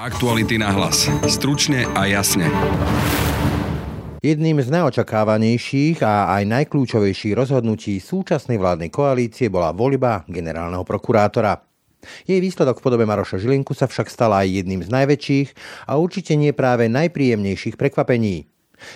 Aktuality na hlas. Stručne a jasne. Jedným z najočakávanejších a aj najkľúčovejších rozhodnutí súčasnej vládnej koalície bola voľba generálneho prokurátora. Jej výsledok v podobe Maroša Žilinku sa však stala aj jedným z najväčších a určite nie práve najpríjemnejších prekvapení.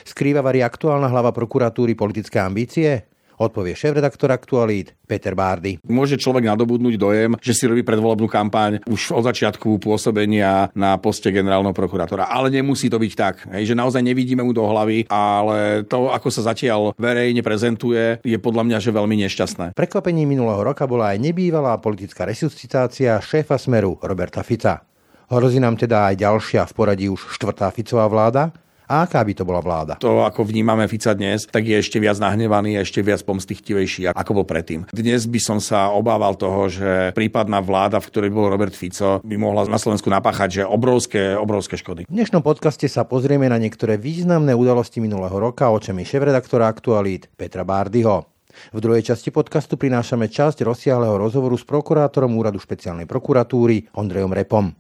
Skrýva varí aktuálna hlava prokuratúry politické ambície? Odpovie šéf-redaktor Aktualít Peter Bárdy. Môže človek nadobudnúť dojem, že si robí predvolebnú kampaň už od začiatku pôsobenia na poste generálneho prokurátora. Ale nemusí to byť tak, hej, že naozaj nevidíme mu do hlavy, ale to, ako sa zatiaľ verejne prezentuje, je podľa mňa že veľmi nešťastné. Prekvapením minulého roka bola aj nebývalá politická resuscitácia šéfa Smeru Roberta Fica. Hrozí nám teda aj ďalšia v poradí už štvrtá Ficová vláda? A aká by to bola vláda? To, ako vnímame Fica dnes, tak je ešte viac nahnevaný ešte viac pomstichtivejší, ako bol predtým. Dnes by som sa obával toho, že prípadná vláda, v ktorej bol Robert Fico, by mohla na Slovensku napáchať že obrovské, obrovské škody. V dnešnom podcaste sa pozrieme na niektoré významné udalosti minulého roka očami šéf-redaktora Aktualít Petra Bárdyho. V druhej časti podcastu prinášame časť rozsiahleho rozhovoru s prokurátorom Úradu špeciálnej prokuratúry Ondrejom Repom.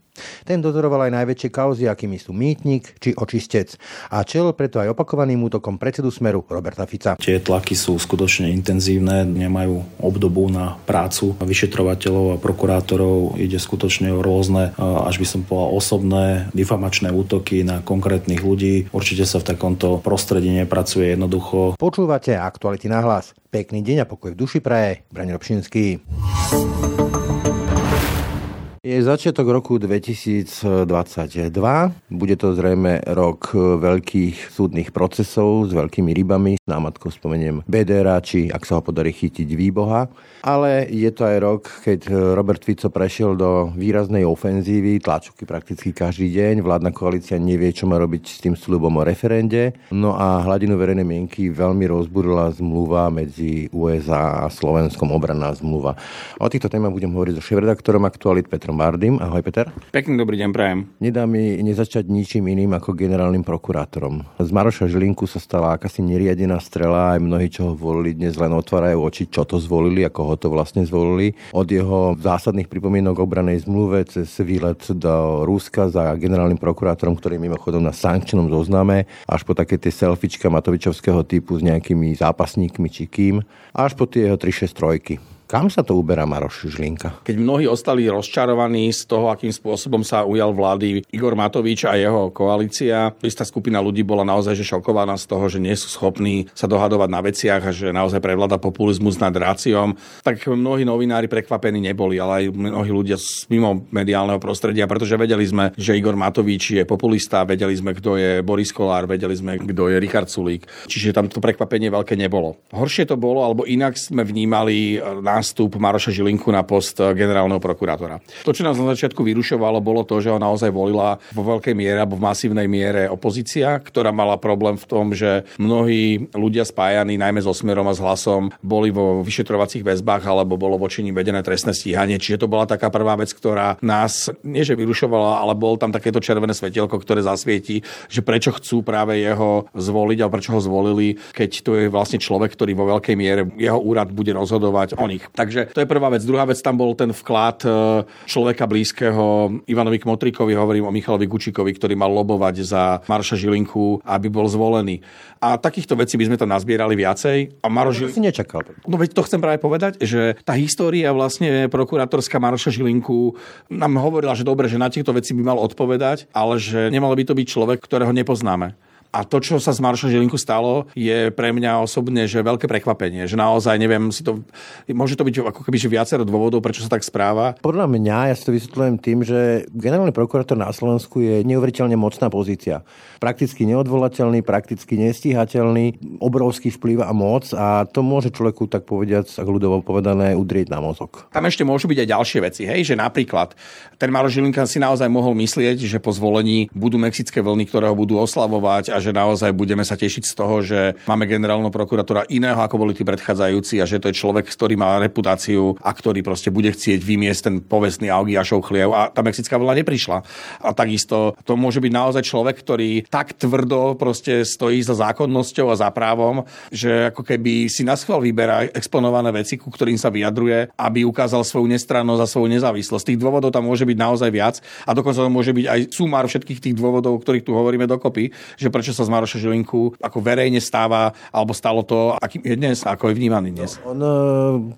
Ten dozoroval aj najväčšie kauzy, akými sú mýtnik či očistec a čel preto aj opakovaným útokom predsedu Smeru Roberta Fica. Tie tlaky sú skutočne intenzívne, nemajú obdobu na prácu vyšetrovateľov a prokurátorov. Ide skutočne o rôzne, až by som povedal, osobné difamačné útoky na konkrétnych ľudí. Určite sa v takomto prostredí nepracuje jednoducho. Počúvate aktuality na hlas. Pekný deň a pokoj v duši praje. Braň Robšinský. Je začiatok roku 2022. Bude to zrejme rok veľkých súdnych procesov s veľkými rybami. Námatko spomeniem Bedera, či ak sa ho podarí chytiť výboha. Ale je to aj rok, keď Robert Fico prešiel do výraznej ofenzívy, tlačovky prakticky každý deň. Vládna koalícia nevie, čo má robiť s tým slubom o referende. No a hladinu verejnej mienky veľmi rozburila zmluva medzi USA a Slovenskom obranná zmluva. O týchto témach budem hovoriť so šéf-redaktorom Aktualit Petrom Petrom Bardym. Ahoj Peter. Pekný dobrý deň, prajem. Nedá mi nezačať ničím iným ako generálnym prokurátorom. Z Maroša Žilinku sa stala akási neriadená strela, aj mnohí, čo ho volili, dnes len otvárajú oči, čo to zvolili, ako ho to vlastne zvolili. Od jeho zásadných pripomienok obranej zmluve cez výlet do Ruska za generálnym prokurátorom, ktorý je mimochodom na sankčnom zozname, až po také tie selfiečka Matovičovského typu s nejakými zápasníkmi či kým, až po tie jeho 363. Kam sa to uberá Maroš Žlinka? Keď mnohí ostali rozčarovaní z toho, akým spôsobom sa ujal vlády Igor Matovič a jeho koalícia, istá skupina ľudí bola naozaj že šokovaná z toho, že nie sú schopní sa dohadovať na veciach a že naozaj prevláda populizmus nad ráciom, tak mnohí novinári prekvapení neboli, ale aj mnohí ľudia z mimo mediálneho prostredia, pretože vedeli sme, že Igor Matovič je populista, vedeli sme, kto je Boris Kolár, vedeli sme, kto je Richard Sulík. Čiže tam to prekvapenie veľké nebolo. Horšie to bolo, alebo inak sme vnímali na nástup Maroša Žilinku na post generálneho prokurátora. To, čo nás na začiatku vyrušovalo, bolo to, že ho naozaj volila vo veľkej miere alebo v masívnej miere opozícia, ktorá mala problém v tom, že mnohí ľudia spájaní najmä so Smerom a s Hlasom boli vo vyšetrovacích väzbách alebo bolo voči nim vedené trestné stíhanie. Čiže to bola taká prvá vec, ktorá nás nie že vyrušovala, ale bol tam takéto červené svetielko, ktoré zasvieti, že prečo chcú práve jeho zvoliť a prečo ho zvolili, keď to je vlastne človek, ktorý vo veľkej miere jeho úrad bude rozhodovať o nich. Takže to je prvá vec. Druhá vec, tam bol ten vklad e, človeka blízkeho Ivanovi Kmotrikovi, hovorím o Michalovi Gučíkovi, ktorý mal lobovať za Marša Žilinku, aby bol zvolený. A takýchto vecí by sme tam nazbierali viacej. A Maroš Žilinku... si nečakal. No veď to chcem práve povedať, že tá história vlastne prokurátorská Maroša Žilinku nám hovorila, že dobre, že na tieto veci by mal odpovedať, ale že nemalo by to byť človek, ktorého nepoznáme. A to, čo sa z Marša Žilinku stalo, je pre mňa osobne že veľké prekvapenie. Že naozaj neviem si to... Môže to byť ako keby že viacero dôvodov, prečo sa tak správa. Podľa mňa, ja si to vysvetľujem tým, že generálny prokurátor na Slovensku je neuveriteľne mocná pozícia. Prakticky neodvolateľný, prakticky nestíhateľný, obrovský vplyv a moc a to môže človeku, tak povediať, ak ľudovo povedané, udrieť na mozog. Tam ešte môžu byť aj ďalšie veci, hej, že napríklad ten Maroš Žilinka si naozaj mohol myslieť, že po zvolení budú mexické vlny, ktoré ho budú oslavovať a že naozaj budeme sa tešiť z toho, že máme generálneho prokurátora iného, ako boli tí predchádzajúci a že to je človek, ktorý má reputáciu a ktorý proste bude chcieť vymiesť ten povestný Augiašov chliev a tá mexická vlna neprišla. A takisto to môže byť naozaj človek, ktorý tak tvrdo proste stojí za zákonnosťou a za právom, že ako keby si na schvál vyberá exponované veci, ku ktorým sa vyjadruje, aby ukázal svoju nestrannosť a svoju nezávislosť. Tých dôvodov tam môže byť naozaj viac a dokonca to môže byť aj sumár všetkých tých dôvodov, o ktorých tu hovoríme dokopy, že prečo sa z Maroša Žilinku ako verejne stáva, alebo stalo to, akým je dnes, ako je vnímaný dnes. On e,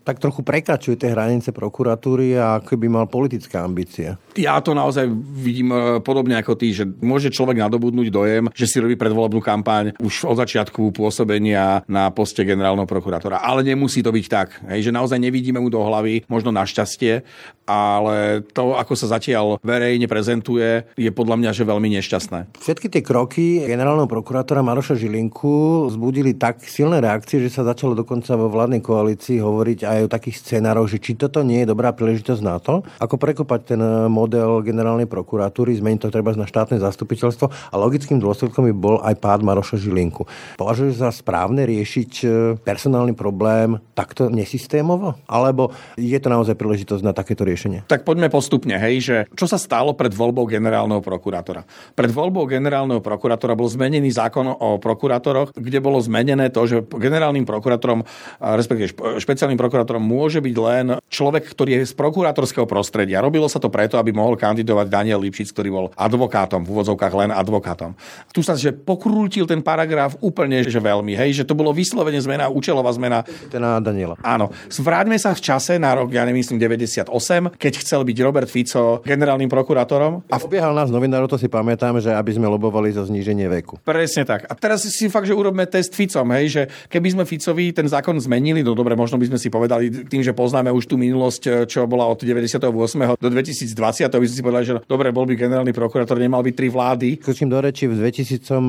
tak trochu prekračuje tie hranice prokuratúry a ako by mal politické ambície. Ja to naozaj vidím e, podobne ako ty, že môže človek nadobudnúť dojem, že si robí predvolebnú kampaň už od začiatku pôsobenia na poste generálneho prokurátora. Ale nemusí to byť tak, hej, že naozaj nevidíme mu do hlavy, možno našťastie, ale to, ako sa zatiaľ verejne prezentuje, je podľa mňa že veľmi nešťastné. Všetky tie kroky generálneho prokurátora Maroša Žilinku vzbudili tak silné reakcie, že sa začalo dokonca vo vládnej koalícii hovoriť aj o takých scenároch, že či toto nie je dobrá príležitosť na to, ako prekopať ten model generálnej prokuratúry, zmeniť to treba na štátne zastupiteľstvo a logickým dôsledkom by bol aj pád Maroša Žilinku. Považuješ za správne riešiť e, personálny problém takto nesystémovo? Alebo je to naozaj príležitosť na takéto riešenie? Tak poďme postupne, hej, že čo sa stalo pred voľbou generálneho prokurátora? Pred voľbou generálneho prokurátora bol zmenený zákon o prokurátoroch, kde bolo zmenené to, že generálnym prokurátorom, respektíve špeciálnym prokurátorom môže byť len človek, ktorý je z prokurátorského prostredia. Robilo sa to preto, aby mohol kandidovať Daniel Lipšic, ktorý bol advokátom, v úvodzovkách len advokátom. Tu sa že pokrútil ten paragraf úplne, že veľmi, hej, že to bolo vyslovene zmena, účelová zmena. Ten na Daniela. Áno. Zvráťme sa v čase na rok, ja nemyslím, 98, keď chcel byť Robert Fico generálnym prokurátorom. A obiehal nás novinárov, to si pamätám, že aby sme lobovali za zníženie veku. Presne tak. A teraz si fakt, že urobme test Ficom, hej, že keby sme Ficovi ten zákon zmenili, no dobre, možno by sme si povedali tým, že poznáme už tú minulosť, čo bola od 98. do 2020, to by sme si povedali, že dobre, bol by generálny prokurátor, nemal by tri vlády. Skočím do reči, v 2000 e,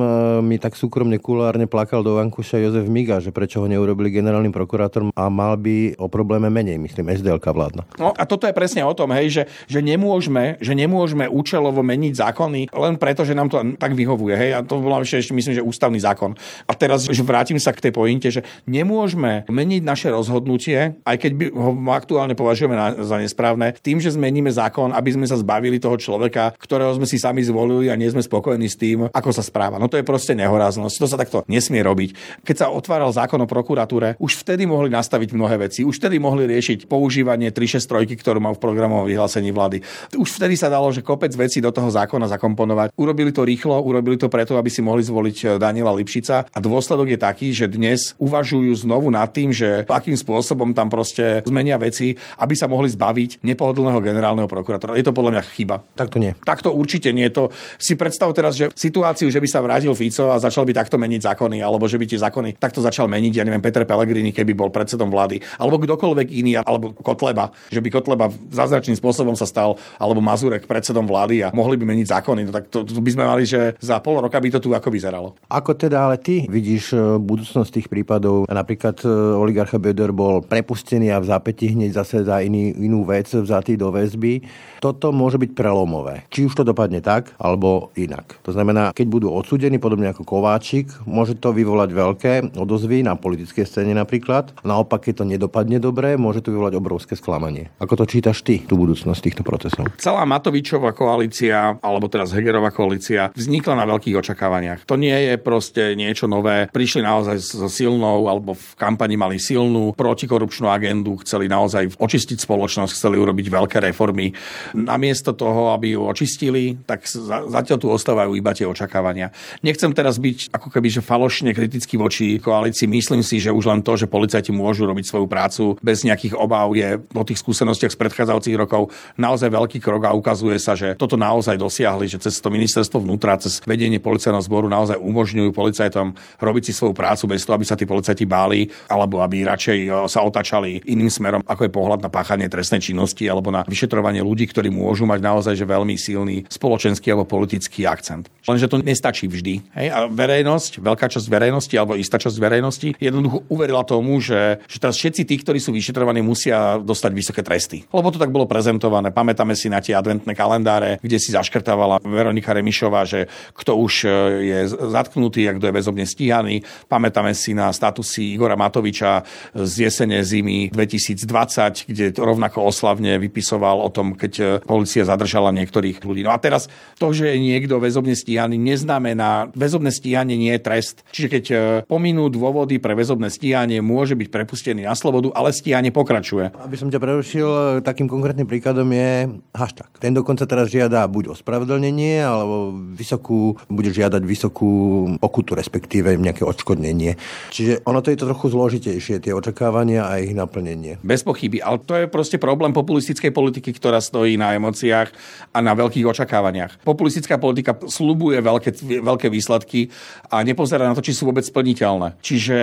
mi tak súkromne kulárne plakal do Vankuša Jozef Miga, že prečo ho neurobili generálnym prokurátorom a mal by o probléme menej, myslím, SDLK vládna. No a toto je presne o tom, hej, že, že, nemôžeme, že nemôžeme účelovo meniť zákony len preto, že nám to tak vyhovuje. Hej, a to bola ešte, myslím, že ústavný zákon. A teraz že vrátim sa k tej pointe, že nemôžeme meniť naše rozhodnutie, aj keď by ho aktuálne považujeme na, za nesprávne, tým, že zmeníme zákon, aby sme sa zbavili toho človeka, ktorého sme si sami zvolili a nie sme spokojní s tým, ako sa správa. No to je proste nehoráznosť. To sa takto nesmie robiť. Keď sa otváral zákon o prokuratúre, už vtedy mohli nastaviť mnohé veci. Už vtedy mohli riešiť používanie 363, ktorú má v programovom vyhlásení vlády. Už vtedy sa dalo, že kopec vecí do toho zákona zakomponovať. Urobili to rýchlo, urobili to preto, aby si mohli zvoliť eh, Daniela Lipšica a dôsledok je taký, že dnes uvažujú znovu nad tým, že akým spôsobom tam proste zmenia veci, aby sa mohli zbaviť nepohodlného generálneho prokurátora. Je to podľa mňa chyba. Tak to nie. Tak to určite nie. To si predstav teraz, že situáciu, že by sa vrátil Fico a začal by takto meniť zákony, alebo že by tie zákony takto začal meniť, ja neviem, Peter Pellegrini, keby bol predsedom vlády, alebo kdokoľvek iný, alebo Kotleba, že by Kotleba zázračným spôsobom sa stal, alebo Mazurek predsedom vlády a mohli by meniť zákony, no tak to, to by sme mali, že za pol roka by to tu ako vyzeralo. Ako teda ale ty vidíš e, budúcnosť tých prípadov? Napríklad e, oligarcha Beder bol prepustený a v zápäti hneď zase za iný, inú vec vzatý do väzby. Toto môže byť prelomové. Či už to dopadne tak, alebo inak. To znamená, keď budú odsudení, podobne ako Kováčik, môže to vyvolať veľké odozvy na politickej scéne napríklad. Naopak, keď to nedopadne dobre, môže to vyvolať obrovské sklamanie. Ako to čítaš ty, tú budúcnosť týchto procesov? Celá Matovičová koalícia, alebo teraz Hegerová koalícia, vznikla na veľkých očakávaniach. To nie je proste niečo nové. Prišli naozaj so silnou, alebo v kampani mali silnú protikorupčnú agendu, chceli naozaj očistiť spoločnosť, chceli urobiť veľké reformy. Namiesto toho, aby ju očistili, tak zatiaľ tu ostávajú iba tie očakávania. Nechcem teraz byť ako keby že falošne kritický voči koalícii. Myslím si, že už len to, že policajti môžu robiť svoju prácu bez nejakých obáv je po tých skúsenostiach z predchádzajúcich rokov naozaj veľký krok a ukazuje sa, že toto naozaj dosiahli, že cez to ministerstvo vnútra, cez vedenie policajného naozaj umožňujú policajtom robiť si svoju prácu bez toho, aby sa tí policajti báli alebo aby radšej e, sa otačali iným smerom, ako je pohľad na páchanie trestnej činnosti alebo na vyšetrovanie ľudí, ktorí môžu mať naozaj že veľmi silný spoločenský alebo politický akcent. Lenže to nestačí vždy. Hej? A verejnosť, veľká časť verejnosti alebo istá časť verejnosti jednoducho uverila tomu, že, že teraz všetci tí, ktorí sú vyšetrovaní, musia dostať vysoké tresty. Lebo to tak bolo prezentované. Pamätáme si na tie adventné kalendáre, kde si zaškrtávala Veronika Remišová, že kto už e, je je zatknutý a kto je väzobne stíhaný. Pamätáme si na statusy Igora Matoviča z jesene zimy 2020, kde rovnako oslavne vypisoval o tom, keď policia zadržala niektorých ľudí. No a teraz to, že je niekto väzobne stíhaný, neznamená, väzobné stíhanie nie je trest. Čiže keď pominú dôvody pre väzobné stíhanie, môže byť prepustený na slobodu, ale stíhanie pokračuje. Aby som ťa prerušil, takým konkrétnym príkladom je hashtag. Ten dokonca teraz žiada buď ospravedlnenie, alebo vysokú, bude žiadať vysokú pokutu, respektíve nejaké odškodnenie. Čiže ono to je to trochu zložitejšie, tie očakávania a ich naplnenie. Bez pochyby, ale to je proste problém populistickej politiky, ktorá stojí na emóciách a na veľkých očakávaniach. Populistická politika slubuje veľké, veľké výsledky a nepozerá na to, či sú vôbec splniteľné. Čiže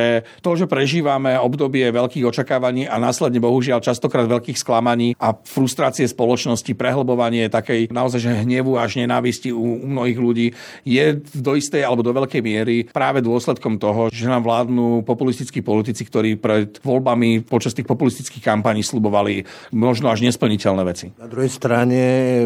to, že prežívame obdobie veľkých očakávaní a následne bohužiaľ častokrát veľkých sklamaní a frustrácie spoločnosti, prehlbovanie takej naozaj že hnevu až nenávisti u, u mnohých ľudí je do istej alebo do veľkej miery práve dôsledkom toho, že nám vládnu populistickí politici, ktorí pred voľbami počas tých populistických kampaní slubovali možno až nesplniteľné veci. Na druhej strane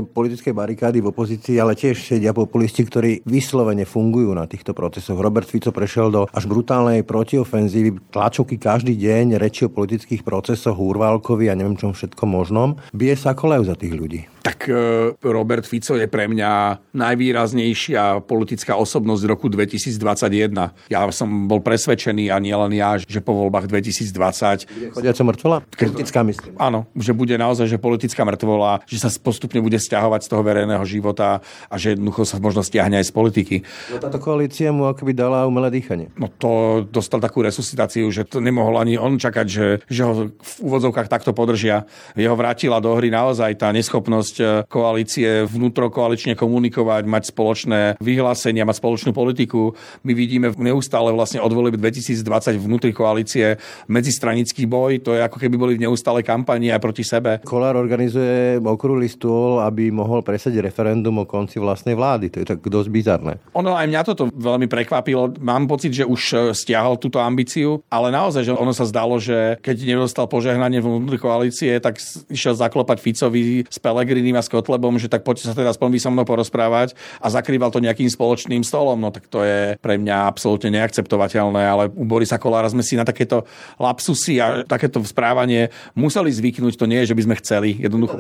politické barikády v opozícii, ale tiež sedia populisti, ktorí vyslovene fungujú na týchto procesoch. Robert Fico prešiel do až brutálnej protiofenzívy, tlačovky každý deň, reči o politických procesoch, Urválkovi a neviem čom všetko možnom. Bije sa kolejú za tých ľudí. Tak e, Robert Fico je pre mňa najvýraznejšia politická osobnosť roku 2021. Ja som bol presvedčený a nielen ja, že po voľbách 2020... Chodiaca mŕtvola? Politická myslím. Áno, že bude naozaj že politická mŕtvola, že sa postupne bude stiahovať z toho verejného života a že jednoducho sa možno stiahne aj z politiky. No táto koalícia mu akoby dala umelé dýchanie. No to dostal takú resuscitáciu, že to nemohol ani on čakať, že, že ho v úvodzovkách takto podržia. Jeho vrátila do hry naozaj tá neschopnosť e, koalície vnútrokoalične komunikovať, mať spoločné vyhlásenia, mať spoločnú politiku. My vidíme neustále vlastne od volieb 2020 vnútri koalície medzistranický boj, to je ako keby boli v neustálej kampani aj proti sebe. Kolár organizuje okrúhly stôl, aby mohol presadiť referendum o konci vlastnej vlády. To je tak dosť bizarné. Ono aj mňa toto veľmi prekvapilo. Mám pocit, že už e, stiahol túto ambíciu, ale naozaj, že ono sa zdalo, že keď nedostal požehnanie vnútri koalície, tak išiel zaklopať Ficovi s Pelegrinim a s Kotlebom, že tak poďte sa teda aspoň vy so mnou porozprávať a zakrýval to nejakým spoločným stolom. No tak to je pre mňa absolútne neakceptovateľné, ale u Borisa Kolára sme si na takéto lapsusy a takéto správanie museli zvyknúť. To nie je, že by sme chceli. Jednoducho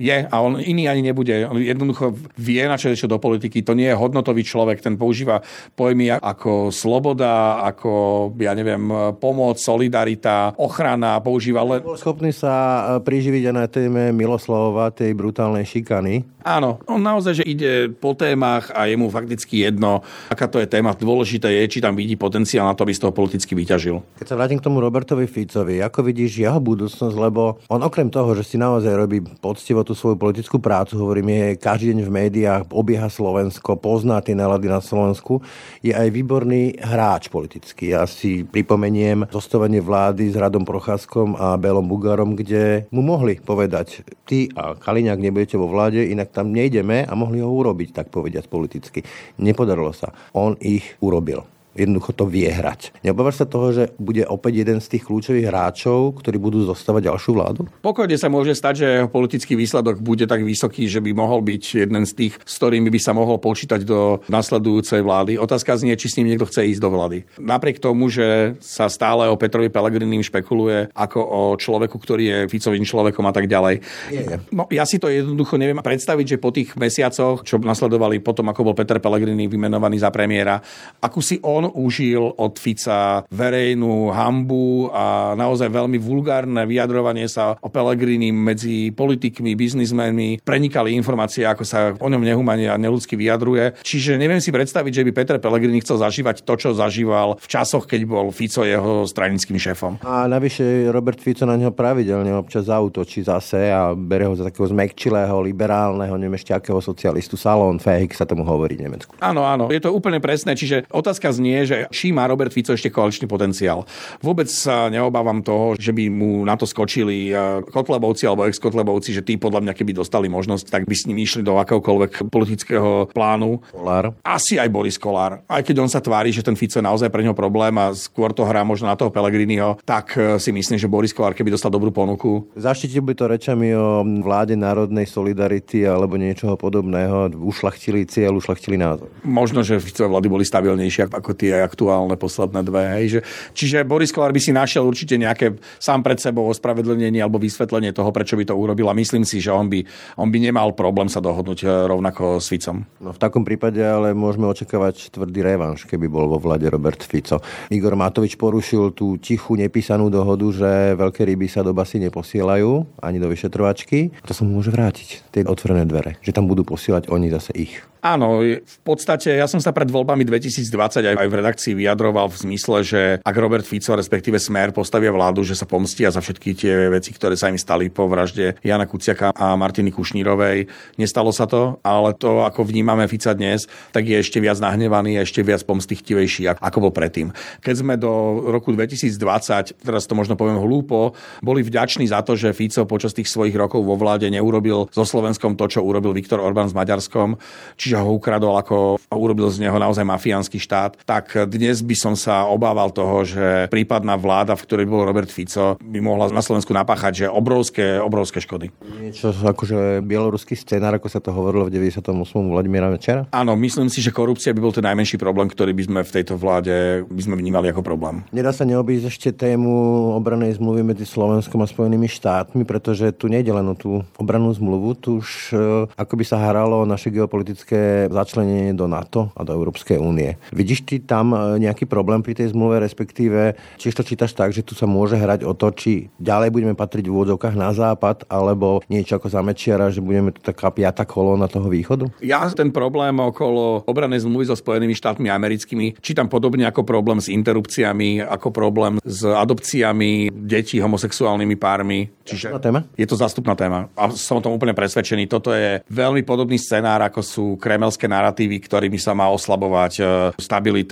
je a on iný ani nebude. On jednoducho vie, na čo je do politiky. To nie je hodnotový človek, ten používa pojmy ako sloboda, ako, ja neviem, pomoc, solidarita, ochrana, používa len... Bol schopný sa priživiť aj na téme Miloslavova, tej brutálnej šikany. Áno, on naozaj, že ide po témach a je mu fakticky jedno, aká to je téma. Dôležité je, či tam vidí potenciál na to, aby z toho politicky vyťažil. Keď sa vrátim k tomu Robertovi Ficovi, ako vidíš jeho budúcnosť, lebo on okrem toho, že si naozaj robí poctivo tú svoju politickú prácu, hovorím, je každý deň v médiách, obieha Slovensko, pozná tie nálady na Slovensku, je aj výborný hráč politický. Ja si pripomeniem zostovanie vlády s Radom Procházkom a Belom Bugarom, kde mu mohli povedať, ty a Kaliňák nebudete vo vláde, inak tam nejdeme a mohli ho urobiť, tak povediať politicky. Nepodarilo sa. On ich urobil jednoducho to vie hrať. Neobávaš sa toho, že bude opäť jeden z tých kľúčových hráčov, ktorí budú zostávať ďalšiu vládu? Pokojne sa môže stať, že politický výsledok bude tak vysoký, že by mohol byť jeden z tých, s ktorými by sa mohol počítať do nasledujúcej vlády. Otázka znie, či s ním niekto chce ísť do vlády. Napriek tomu, že sa stále o Petrovi Pelegrinim špekuluje ako o človeku, ktorý je Ficovým človekom a tak ďalej. No, ja si to jednoducho neviem predstaviť, že po tých mesiacoch, čo nasledovali potom, ako bol Peter Pellegrini vymenovaný za premiéra, akú si on on užil od Fica verejnú hambu a naozaj veľmi vulgárne vyjadrovanie sa o Pelegrini medzi politikmi, biznismenmi. Prenikali informácie, ako sa o ňom nehumane a neludsky vyjadruje. Čiže neviem si predstaviť, že by Peter Pellegrini chcel zažívať to, čo zažíval v časoch, keď bol Fico jeho stranickým šéfom. A navyše Robert Fico na neho pravidelne občas zautočí zase a bere ho za takého zmekčilého, liberálneho, neviem ešte akého socialistu. Salon, fake sa tomu hovorí v Nemecku. Áno, áno, je to úplne presné. Čiže otázka znie, je, že či má Robert Fico ešte koaličný potenciál. Vôbec sa neobávam toho, že by mu na to skočili eh, Kotlebovci alebo ex-Kotlebovci, že tí podľa mňa keby dostali možnosť, tak by s ním išli do akéhokoľvek politického plánu. Kolár. Asi aj Boris Kolár. Aj keď on sa tvári, že ten Fico je naozaj pre neho problém a skôr to hrá možno na toho Pelegriniho, tak eh, si myslím, že Boris Kolár, keby dostal dobrú ponuku. Zaštitil by to rečami o vláde národnej solidarity alebo niečoho podobného. Ušlachtili cieľ, ušlachtili názor. Možno, že Ficové vlády boli stabilnejšie ako tie aktuálne posledné dve. Hej. Že, čiže Boris Kolár by si našiel určite nejaké sám pred sebou ospravedlnenie alebo vysvetlenie toho, prečo by to urobil a myslím si, že on by, on by nemal problém sa dohodnúť e, rovnako s Ficom. No v takom prípade ale môžeme očakávať tvrdý revanš, keby bol vo vlade Robert Fico. Igor Matovič porušil tú tichú nepísanú dohodu, že veľké ryby sa do basy neposielajú ani do vyšetrovačky. To sa môže vrátiť, tie otvorené dvere, že tam budú posielať oni zase ich. Áno, v podstate ja som sa pred voľbami 2020 aj, aj v redakcii vyjadroval v zmysle, že ak Robert Fico, respektíve Smer, postavia vládu, že sa pomstia za všetky tie veci, ktoré sa im stali po vražde Jana Kuciaka a Martiny Kušnírovej. Nestalo sa to, ale to, ako vnímame Fica dnes, tak je ešte viac nahnevaný a ešte viac pomstichtivejší, ako bol predtým. Keď sme do roku 2020, teraz to možno poviem hlúpo, boli vďační za to, že Fico počas tých svojich rokov vo vláde neurobil so Slovenskom to, čo urobil Viktor Orbán s Maďarskom, čiže že ho ukradol ako a urobil z neho naozaj mafiánsky štát, tak dnes by som sa obával toho, že prípadná vláda, v ktorej bol Robert Fico, by mohla na Slovensku napáchať že obrovské, obrovské škody. Niečo akože bieloruský scenár, ako sa to hovorilo v 98. Vladimíra Večera? Áno, myslím si, že korupcia by bol ten najmenší problém, ktorý by sme v tejto vláde by sme vnímali ako problém. Nedá sa neobísť ešte tému obranej zmluvy medzi Slovenskom a Spojenými štátmi, pretože tu nejde len o tú obranú zmluvu, tu už e, ako by sa hralo naše geopolitické začlenenie do NATO a do Európskej únie. Vidíš ty tam e, nejaký problém pri tej zmluve, respektíve či to čítaš tak, že tu sa môže hrať o to, či ďalej budeme patriť v úvodzovkách na západ, alebo niečo ako zamečiara, že budeme tu taká piata kolóna toho východu? Ja ten problém okolo obranej zmluvy so Spojenými štátmi americkými čítam podobne ako problém s interrupciami, ako problém s adopciami detí homosexuálnymi pármi. Čiže téma? je to zastupná téma. A som o tom úplne presvedčený. Toto je veľmi podobný scenár, ako sú kremelské narratívy, ktorými sa má oslabovať e,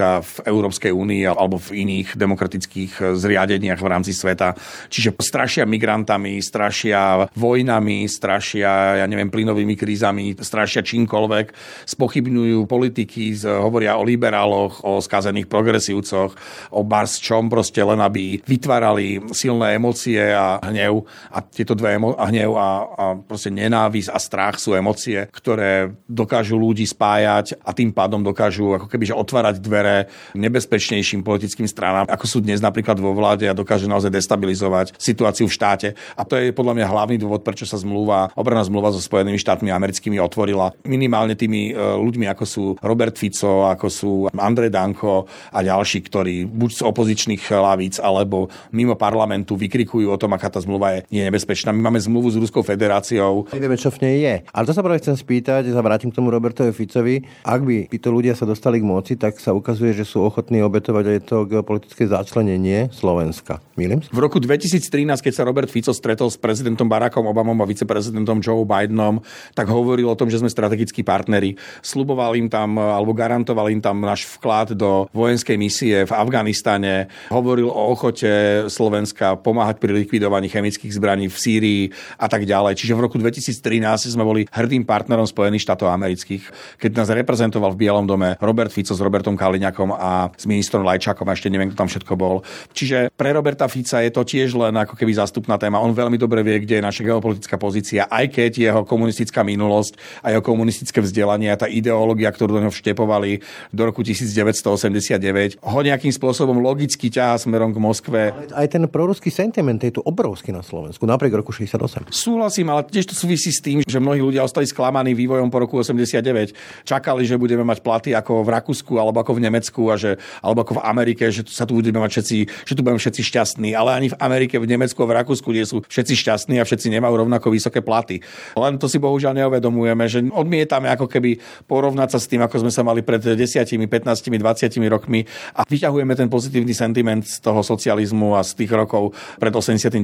stabilita v Európskej únii alebo v iných demokratických zriadeniach v rámci sveta. Čiže strašia migrantami, strašia vojnami, strašia, ja neviem, plynovými krízami, strašia čímkoľvek, spochybňujú politiky, hovoria o liberáloch, o skazených progresívcoch, o bars čom proste len aby vytvárali silné emócie a hnev a tieto dve emo- a hnev a, a proste nenávisť a strach sú emócie, ktoré dokážu ľudí spájať a tým pádom dokážu ako keby že otvárať dvere nebezpečnejším politickým stranám, ako sú dnes napríklad vo vláde a dokáže naozaj destabilizovať situáciu v štáte. A to je podľa mňa hlavný dôvod, prečo sa zmluva, obraná zmluva so Spojenými štátmi americkými otvorila. Minimálne tými e, ľuďmi, ako sú Robert Fico, ako sú Andrej Danko a ďalší, ktorí buď z opozičných hlavíc alebo mimo parlamentu vykrikujú o tom, aká tá zmluva je, je nebezpečná. My máme zmluvu s Ruskou federáciou. Nevieme, čo v nej je. Ale to sa práve chcem spýtať, sa vrátim k tomu Robertovi Ficovi. Ak by títo ľudia sa dostali k moci, tak sa ukazuje, že sú ochotní obetovať aj to geopolitické začlenenie Slovenska. Mýlim V roku 2013, keď sa Robert Fico stretol s prezidentom Barackom Obamom a viceprezidentom Joe Bidenom, tak hovoril o tom, že sme strategickí partneri. Sluboval im tam, alebo garantoval im tam náš vklad do vojenskej misie v Afganistane. Hovoril o ochote Slovenska pomáhať pri likvidovaní chemických zbraní v Sýrii a tak ďalej. Čiže v roku 2013 sme boli hrdým partnerom Spojených štátov amerických keď nás reprezentoval v Bielom dome Robert Fico s Robertom Kaliňakom a s ministrom Lajčákom, a ešte neviem, kto tam všetko bol. Čiže pre Roberta Fica je to tiež len ako keby zástupná téma. On veľmi dobre vie, kde je naša geopolitická pozícia, aj keď jeho komunistická minulosť a jeho komunistické vzdelanie a tá ideológia, ktorú do neho vštepovali do roku 1989, ho nejakým spôsobom logicky ťahá smerom k Moskve. Aj ten proruský sentiment je tu obrovský na Slovensku, napriek roku 68. Súhlasím, ale tiež to súvisí s tým, že mnohí ľudia ostali sklamaní vývojom po roku 89 veď čakali, že budeme mať platy ako v Rakúsku alebo ako v Nemecku a že, alebo ako v Amerike, že sa tu budeme mať všetci, že tu budeme všetci šťastní, ale ani v Amerike, v Nemecku a v Rakúsku nie sú všetci šťastní a všetci nemajú rovnako vysoké platy. Len to si bohužiaľ neuvedomujeme, že odmietame ako keby porovnať sa s tým, ako sme sa mali pred 10, 15, 20 rokmi a vyťahujeme ten pozitívny sentiment z toho socializmu a z tých rokov pred 89.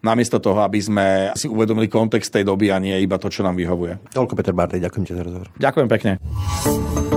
namiesto toho, aby sme si uvedomili kontext tej doby a nie iba to, čo nám vyhovuje. Toľko Peter Bartej, ďakujem ti za rozhovor. Ďakujem pekne.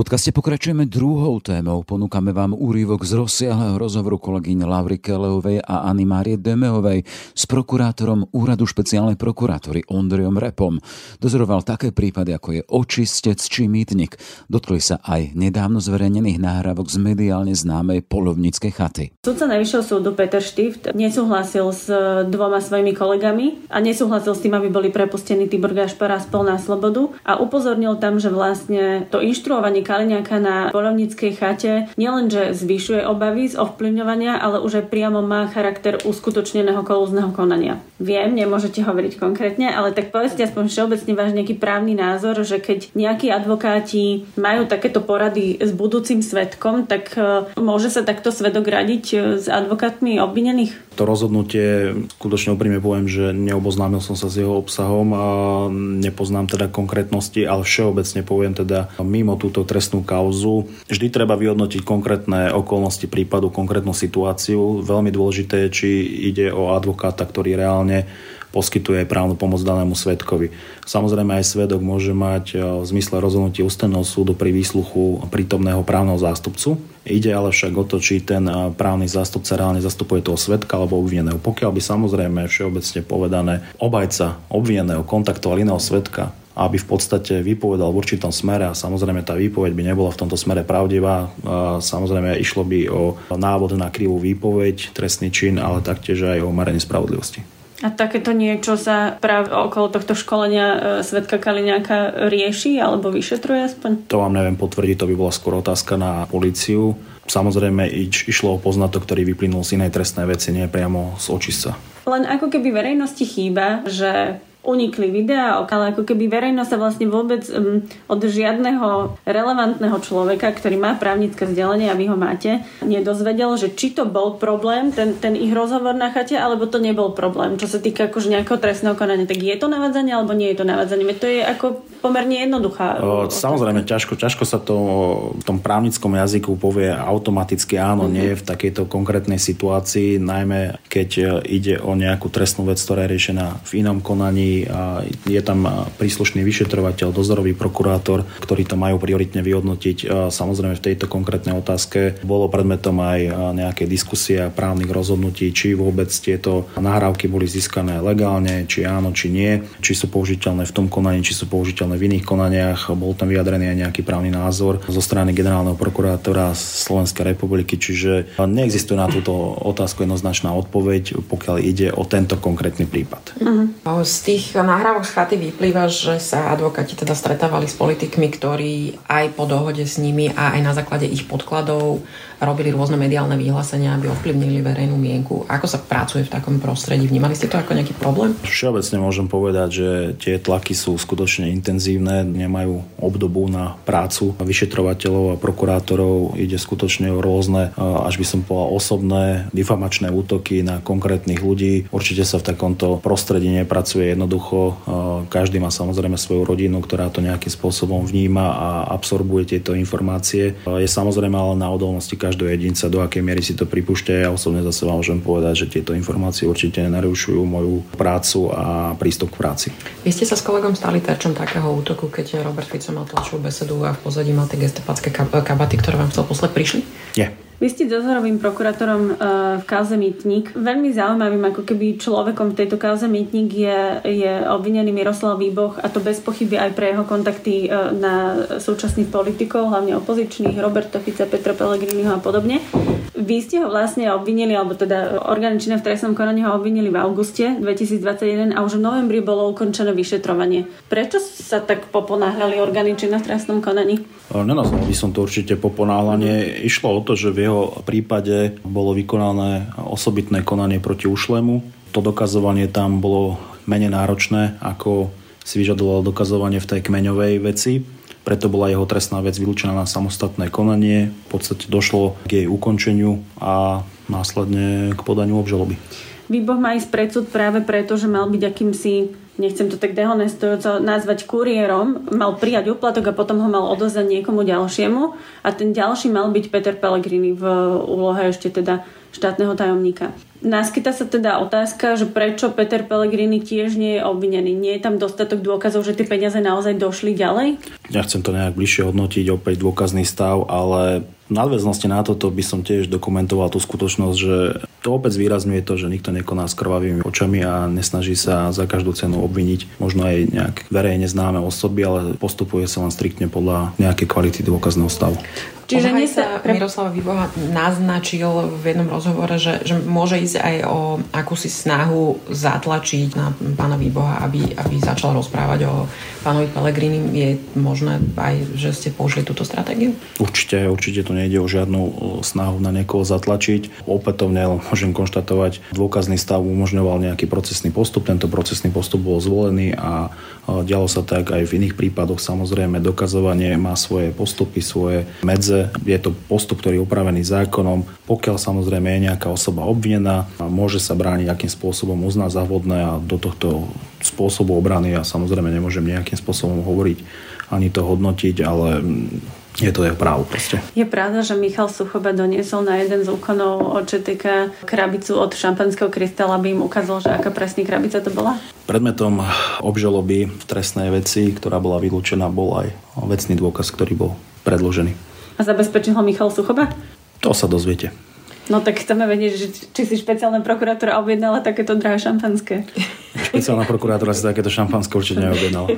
Podcaste pokračujeme druhou témou. Ponúkame vám úrivok z rozsiahleho rozhovoru kolegyň Lavry Keleovej a Anny Márie Demeovej s prokurátorom Úradu špeciálnej prokurátory Ondrejom Repom. Dozoroval také prípady, ako je očistec či mýtnik. Dotkli sa aj nedávno zverejnených nahrávok z mediálne známej polovníckej chaty. Sudca Najvyššieho súdu Peter Štift nesúhlasil s dvoma svojimi kolegami a nesúhlasil s tým, aby boli prepustení Tibor Gašpara spol na slobodu a upozornil tam, že vlastne to inštruovanie Kaliňáka na polovníckej chate nielenže zvyšuje obavy z ovplyvňovania, ale už aj priamo má charakter uskutočneného kolúzneho konania. Viem, nemôžete hovoriť konkrétne, ale tak povedzte aspoň všeobecne váš nejaký právny názor, že keď nejakí advokáti majú takéto porady s budúcim svetkom, tak e, môže sa takto svedok radiť e, s advokátmi obvinených? To rozhodnutie, skutočne úprimne poviem, že neoboznámil som sa s jeho obsahom a nepoznám teda konkrétnosti, ale všeobecne poviem teda mimo túto trestnú kauzu. Vždy treba vyhodnotiť konkrétne okolnosti prípadu, konkrétnu situáciu. Veľmi dôležité je, či ide o advokáta, ktorý reálne poskytuje právnu pomoc danému svetkovi. Samozrejme aj svedok môže mať e, v zmysle rozhodnutia ústavného súdu pri výsluchu prítomného právneho zástupcu. Ide ale však o to, či ten právny zástupca reálne zastupuje toho svetka alebo obvineného. Pokiaľ by samozrejme všeobecne povedané obajca obvineného kontaktoval iného svetka, aby v podstate vypovedal v určitom smere a samozrejme tá výpoveď by nebola v tomto smere pravdivá. Samozrejme išlo by o návod na krivú výpoveď, trestný čin, ale taktiež aj o marenie spravodlivosti. A takéto niečo sa práve okolo tohto školenia e, Svetka Kaliňáka rieši alebo vyšetruje aspoň? To vám neviem potvrdiť, to by bola skôr otázka na políciu. Samozrejme iš, išlo o poznatok, ktorý vyplynul z inej trestnej veci, nie priamo z očistca. Len ako keby verejnosti chýba, že unikli videá, ale ako keby verejnosť sa vlastne vôbec um, od žiadneho relevantného človeka, ktorý má právnické vzdelanie a vy ho máte, nedozvedel, že či to bol problém, ten, ten ich rozhovor na chate, alebo to nebol problém, čo sa týka akože nejakého trestného konania. Tak je to navádzanie, alebo nie je to navádzanie? To je ako pomerne jednoduchá. O, samozrejme, ťažko, ťažko sa to v tom právnickom jazyku povie automaticky áno, mm-hmm. nie v takejto konkrétnej situácii, najmä keď e, ide o nejakú trestnú vec, ktorá je riešená v inom konaní, je tam príslušný vyšetrovateľ, dozorový prokurátor, ktorí to majú prioritne vyhodnotiť. Samozrejme v tejto konkrétnej otázke bolo predmetom aj nejaké diskusie a právnych rozhodnutí, či vôbec tieto nahrávky boli získané legálne, či áno, či nie, či sú použiteľné v tom konaní, či sú použiteľné v iných konaniach. Bol tam vyjadrený aj nejaký právny názor zo strany generálneho prokurátora Slovenskej republiky, čiže neexistuje na túto otázku jednoznačná odpoveď, pokiaľ ide o tento konkrétny prípad. Uh-huh. Z tých tých nahrávok z chaty vyplýva, že sa advokáti teda stretávali s politikmi, ktorí aj po dohode s nimi a aj na základe ich podkladov robili rôzne mediálne vyhlásenia, aby ovplyvnili verejnú mienku. Ako sa pracuje v takom prostredí? Vnímali ste to ako nejaký problém? Všeobecne môžem povedať, že tie tlaky sú skutočne intenzívne, nemajú obdobu na prácu vyšetrovateľov a prokurátorov. Ide skutočne o rôzne, až by som povedal, osobné difamačné útoky na konkrétnych ľudí. Určite sa v takomto prostredí nepracuje jednoducho. Každý má samozrejme svoju rodinu, ktorá to nejakým spôsobom vníma a absorbuje tieto informácie. Je samozrejme ale na odolnosti každého jedinca, do akej miery si to pripúšťa. Ja osobne zase vám môžem povedať, že tieto informácie určite nenarušujú moju prácu a prístup k práci. Vy ste sa s kolegom stali terčom takého útoku, keď Robert Fico mal tlačovú besedu a v pozadí mal tie gestapacké kabaty, ktoré vám chcel poslať, prišli? Nie. Vy ste dozorovým prokurátorom uh, v kauze Mytník. Veľmi zaujímavým ako keby človekom v tejto kauze Mytník je, je obvinený Miroslav Výboch a to bez pochyby aj pre jeho kontakty uh, na súčasných politikov, hlavne opozičných, Roberta Fica, Petra Pellegriniho a podobne. Vy ste ho vlastne obvinili, alebo teda orgány v trestnom konaní ho obvinili v auguste 2021 a už v novembri bolo ukončené vyšetrovanie. Prečo sa tak poponáhľali orgány v trestnom konaní? Nenazval by som to určite poponáhľanie. Išlo o to, že v jeho prípade bolo vykonané osobitné konanie proti ušlému. To dokazovanie tam bolo menej náročné, ako si vyžadovalo dokazovanie v tej kmeňovej veci preto bola jeho trestná vec vylúčená na samostatné konanie. V podstate došlo k jej ukončeniu a následne k podaniu obžaloby. Výboh má ísť predsud práve preto, že mal byť akýmsi nechcem to tak dehonestujúco nazvať kuriérom, mal prijať úplatok a potom ho mal odozať niekomu ďalšiemu a ten ďalší mal byť Peter Pellegrini v úlohe ešte teda štátneho tajomníka. Naskyta sa teda otázka, že prečo Peter Pellegrini tiež nie je obvinený. Nie je tam dostatok dôkazov, že tie peniaze naozaj došli ďalej? Nechcem to nejak bližšie hodnotiť, opäť dôkazný stav, ale v nadväznosti na toto by som tiež dokumentoval tú skutočnosť, že to opäť zvýrazňuje to, že nikto nekoná s krvavými očami a nesnaží sa za každú cenu obviniť možno aj nejak verejne známe osoby, ale postupuje sa len striktne podľa nejakej kvality dôkazného stavu. Čiže sa... Miroslava Výboha naznačil v jednom rozhovore, že, že môže ísť aj o akúsi snahu zatlačiť na pána Výboha, aby, aby začal rozprávať o pánovi Pelegrini. Je možné aj, že ste použili túto stratégiu? Určite, určite to nejde o žiadnu snahu na niekoho zatlačiť. Opätovne môžem konštatovať, dôkazný stav umožňoval nejaký procesný postup. Tento procesný postup bol zvolený a dialo sa tak aj v iných prípadoch. Samozrejme, dokazovanie má svoje postupy, svoje medze. Je to postup, ktorý je upravený zákonom. Pokiaľ samozrejme je nejaká osoba obvinená, môže sa brániť, akým spôsobom uzná za vhodné a do tohto spôsobu obrany ja samozrejme nemôžem nejakým spôsobom hovoriť ani to hodnotiť, ale je to jeho právo proste. Je pravda, že Michal Suchoba doniesol na jeden z úkonov ČTK krabicu od šampanského krystala, aby im ukázal, že aká presne krabica to bola? Predmetom obžaloby v trestnej veci, ktorá bola vylúčená, bol aj vecný dôkaz, ktorý bol predložený. A zabezpečil ho Michal Suchoba? To sa dozviete. No tak chceme vedieť, že či si špeciálna prokurátora objednala takéto drahé šampanské. Špeciálna prokurátora si takéto šampanské určite neobjednala.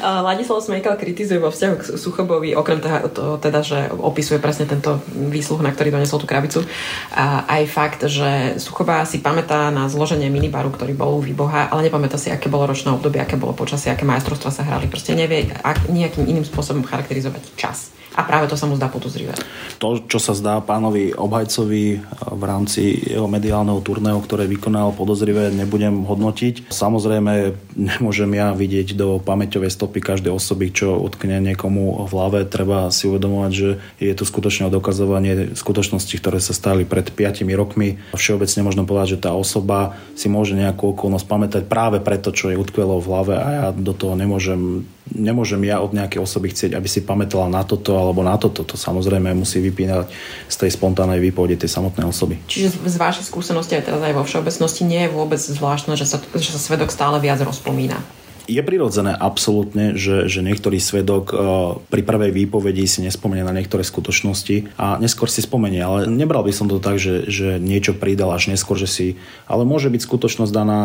Ladislav Smejkal kritizuje vo vzťahu k Suchobovi, okrem toho, to, teda, že opisuje presne tento výsluh, na ktorý donesol tú krabicu, a aj fakt, že Suchoba si pamätá na zloženie minibaru, ktorý bol u Výboha, ale nepamätá si, aké bolo ročné obdobie, aké bolo počasie, aké majstrovstvá sa hrali. Proste nevie ak, nejakým iným spôsobom charakterizovať čas. A práve to sa mu zdá podozrivé. To, čo sa zdá pánovi obhajcovi v rámci jeho mediálneho turného, ktoré vykonal podozrivé, nebudem hodnotiť. Samozrejme, nemôžem ja vidieť do pamäťovej stopy každej osoby, čo utkne niekomu v hlave. Treba si uvedomovať, že je to skutočne dokazovanie skutočnosti, ktoré sa stali pred 5 rokmi. Všeobecne možno povedať, že tá osoba si môže nejakú okolnosť pamätať práve preto, čo je utkvelo v hlave a ja do toho nemôžem nemôžem ja od nejakej osoby chcieť, aby si pamätala na toto alebo na toto. To samozrejme musí vypínať z tej spontánnej výpovede tej samotnej osoby. Čiže z vašej skúsenosti aj teraz aj vo všeobecnosti nie je vôbec zvláštne, že sa, že sa svedok stále viac rozpomína. Je prirodzené absolútne, že, že niektorý svedok uh, pri prvej výpovedi si nespomenie na niektoré skutočnosti a neskôr si spomenie, ale nebral by som to tak, že, že niečo pridal až neskôr, že si... Ale môže byť skutočnosť daná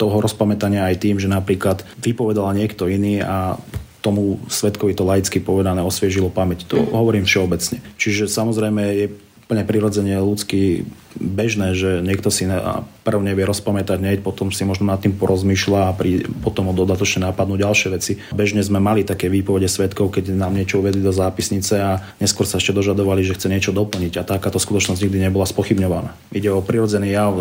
toho rozpamätania aj tým, že napríklad vypovedala niekto iný a tomu svetkovi to laicky povedané osviežilo pamäť. To hovorím všeobecne. Čiže samozrejme je úplne prirodzene ľudský bežné, že niekto si prv nevie rozpamätať hneď, potom si možno nad tým porozmýšľa a pri, potom ho dodatočne nápadnú ďalšie veci. Bežne sme mali také výpovede svetkov, keď nám niečo uvedli do zápisnice a neskôr sa ešte dožadovali, že chce niečo doplniť a takáto skutočnosť nikdy nebola spochybňovaná. Ide o prirodzený jav.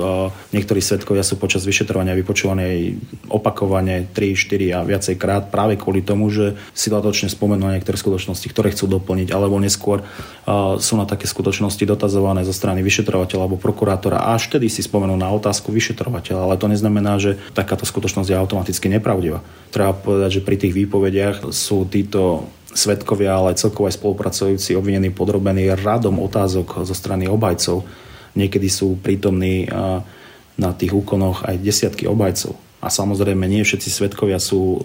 Niektorí svetkovia sú počas vyšetrovania vypočúvaní opakovane 3, 4 a viacej krát práve kvôli tomu, že si dodatočne spomenú niektoré skutočnosti, ktoré chcú doplniť, alebo neskôr sú na také skutočnosti dotazované zo strany vyšetrovateľa alebo prokurátora a až vtedy si spomenú na otázku vyšetrovateľa, ale to neznamená, že takáto skutočnosť je automaticky nepravdivá. Treba povedať, že pri tých výpovediach sú títo svetkovia, ale celkovo aj spolupracujúci obvinení podrobení radom otázok zo strany obajcov. Niekedy sú prítomní na tých úkonoch aj desiatky obajcov a samozrejme nie všetci svetkovia sú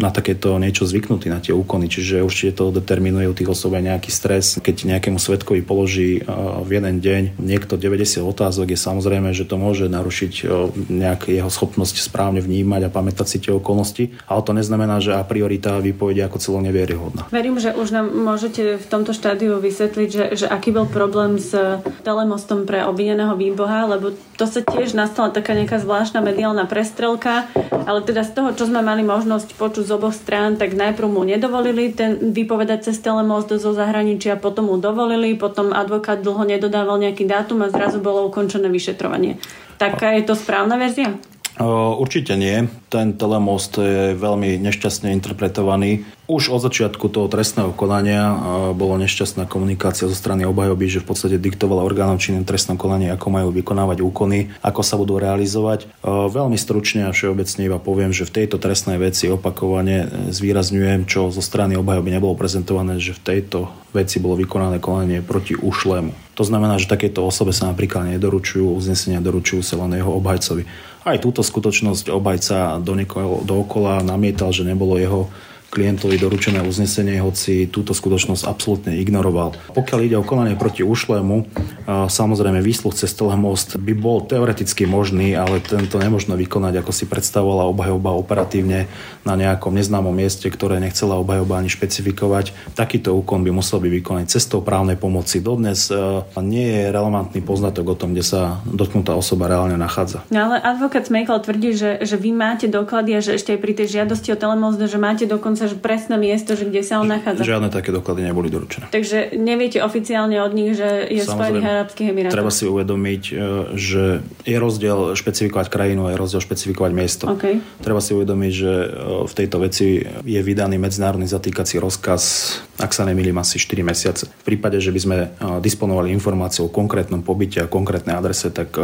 na takéto niečo zvyknutí, na tie úkony, čiže určite to determinuje u tých osob aj nejaký stres. Keď nejakému svetkovi položí v jeden deň niekto 90 otázok, je samozrejme, že to môže narušiť nejak jeho schopnosť správne vnímať a pamätať si tie okolnosti, ale to neznamená, že a priori tá ako celo nevieryhodná. Verím, že už nám môžete v tomto štádiu vysvetliť, že, že aký bol problém s telemostom pre obvineného výboha, lebo to sa tiež nastala taká nejaká zvláštna mediálna prestrelka strelka, ale teda z toho, čo sme mali možnosť počuť z oboch strán, tak najprv mu nedovolili ten vypovedať cez telemost zo zahraničia, potom mu dovolili, potom advokát dlho nedodával nejaký dátum a zrazu bolo ukončené vyšetrovanie. Taká je to správna verzia? Určite nie. Ten telemost je veľmi nešťastne interpretovaný. Už od začiatku toho trestného konania bola nešťastná komunikácia zo strany obhajoby, že v podstate diktovala orgánom činným trestnom konaní, ako majú vykonávať úkony, ako sa budú realizovať. Veľmi stručne a všeobecne iba poviem, že v tejto trestnej veci opakovane zvýrazňujem, čo zo strany obhajoby nebolo prezentované, že v tejto veci bolo vykonané konanie proti ušlému. To znamená, že takéto osobe sa napríklad nedoručujú uznesenia, doručujú sa len jeho obhajcovi. Aj túto skutočnosť obhajca do dookola namietal, že nebolo jeho klientovi doručené uznesenie, hoci túto skutočnosť absolútne ignoroval. Pokiaľ ide o konanie proti ušlému, samozrejme výsluh cez most by bol teoreticky možný, ale tento nemožno vykonať, ako si predstavovala obhajoba operatívne na nejakom neznámom mieste, ktoré nechcela obhajoba ani špecifikovať. Takýto úkon by musel byť vykonať cestou právnej pomoci. Dodnes nie je relevantný poznatok o tom, kde sa dotknutá osoba reálne nachádza. No ale advokát Smejkal tvrdí, že, že vy máte doklady a že ešte aj pri tej žiadosti o telemost, že máte dokonca dokonca, že presné miesto, že kde sa on nachádza. Žiadne také doklady neboli doručené. Takže neviete oficiálne od nich, že je v Spojených Arabských Emirátoch. Treba si uvedomiť, e, že je rozdiel špecifikovať krajinu a je rozdiel špecifikovať miesto. Okay. Treba si uvedomiť, že e, v tejto veci je vydaný medzinárodný zatýkací rozkaz, ak sa nemýlim, asi 4 mesiace. V prípade, že by sme e, disponovali informáciou o konkrétnom pobyte a konkrétnej adrese, tak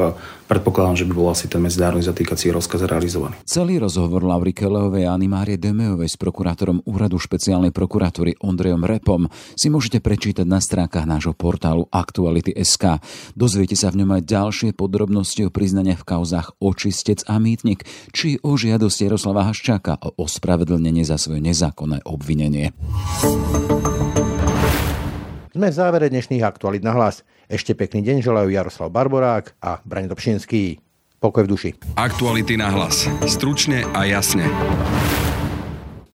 predpokladám, že by bol asi ten medzinárodný zatýkací rozkaz realizovaný. Celý rozhovor Laurike Leovej a Animárie Demeovej s prokurátorom šéf úradu špeciálnej prokuratúry Ondrejom Repom si môžete prečítať na stránkach nášho portálu Aktuality.sk. Dozviete sa v ňom aj ďalšie podrobnosti o priznania v kauzách Očistec a Mýtnik, či o žiadosti Jaroslava Haščáka o ospravedlnenie za svoje nezákonné obvinenie. Sme v závere dnešných aktualit na hlas. Ešte pekný deň želajú Jaroslav Barborák a Brani Dobšinský. Pokoj v duši. Aktuality na hlas. Stručne a jasne.